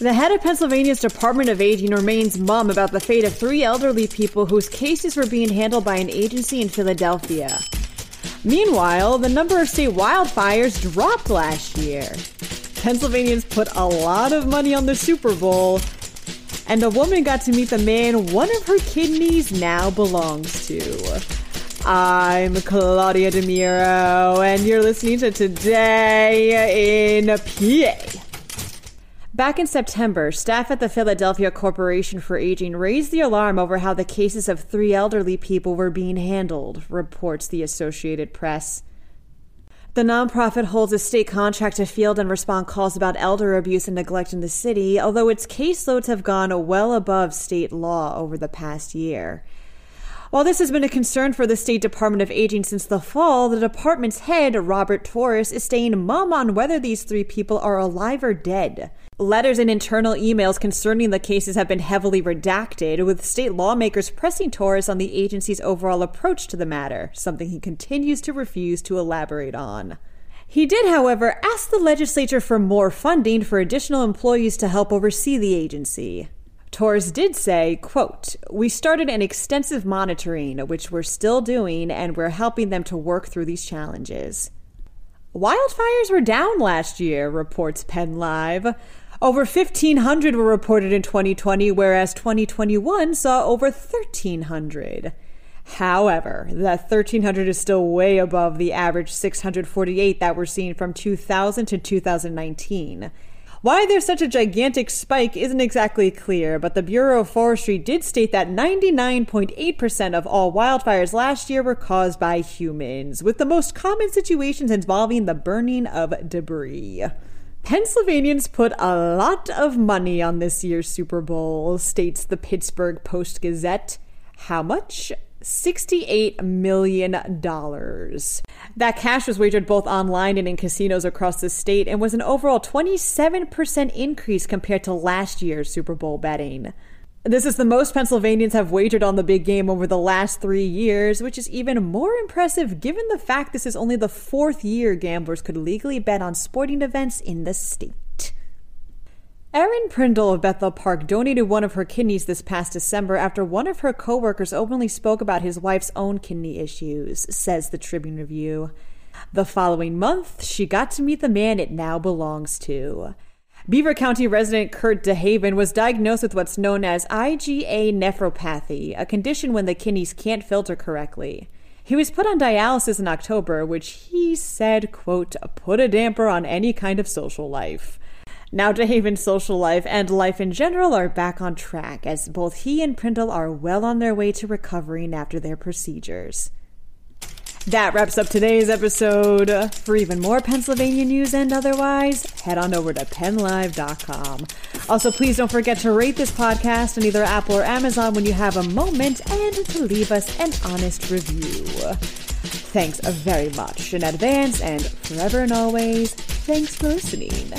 The head of Pennsylvania's Department of Aging remains mum about the fate of three elderly people whose cases were being handled by an agency in Philadelphia. Meanwhile, the number of state wildfires dropped last year. Pennsylvanians put a lot of money on the Super Bowl, and a woman got to meet the man one of her kidneys now belongs to. I'm Claudia DeMiro, and you're listening to Today in PA. Back in September, staff at the Philadelphia Corporation for Aging raised the alarm over how the cases of three elderly people were being handled, reports the Associated Press. The nonprofit holds a state contract to field and respond calls about elder abuse and neglect in the city, although its caseloads have gone well above state law over the past year. While this has been a concern for the State Department of Aging since the fall, the department's head, Robert Torres, is staying mum on whether these three people are alive or dead. Letters and internal emails concerning the cases have been heavily redacted, with state lawmakers pressing Torres on the agency's overall approach to the matter, something he continues to refuse to elaborate on. He did, however, ask the legislature for more funding for additional employees to help oversee the agency. Torres did say, quote, We started an extensive monitoring, which we're still doing, and we're helping them to work through these challenges. Wildfires were down last year, reports Penn Live. Over 1,500 were reported in 2020, whereas 2021 saw over 1,300. However, that 1,300 is still way above the average 648 that we're seeing from 2000 to 2019. Why there's such a gigantic spike isn't exactly clear, but the Bureau of Forestry did state that 99.8% of all wildfires last year were caused by humans, with the most common situations involving the burning of debris. Pennsylvanians put a lot of money on this year's Super Bowl, states the Pittsburgh Post Gazette. How much? $68 million. That cash was wagered both online and in casinos across the state and was an overall 27% increase compared to last year's Super Bowl betting. This is the most Pennsylvanians have wagered on the big game over the last three years, which is even more impressive given the fact this is only the fourth year gamblers could legally bet on sporting events in the state. Erin Prindle of Bethel Park donated one of her kidneys this past December after one of her coworkers openly spoke about his wife's own kidney issues, says the Tribune Review. The following month, she got to meet the man it now belongs to. Beaver County resident Kurt DeHaven was diagnosed with what's known as IgA nephropathy, a condition when the kidneys can't filter correctly. He was put on dialysis in October, which he said, quote, put a damper on any kind of social life. Now, DeHaven's social life and life in general are back on track, as both he and Prindle are well on their way to recovering after their procedures. That wraps up today's episode. For even more Pennsylvania news and otherwise, head on over to pennlive.com. Also, please don't forget to rate this podcast on either Apple or Amazon when you have a moment and to leave us an honest review. Thanks very much in advance and forever and always, thanks for listening.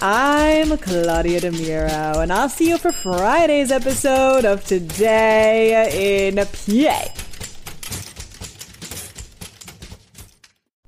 I'm Claudia DeMiro, and I'll see you for Friday's episode of Today in PA.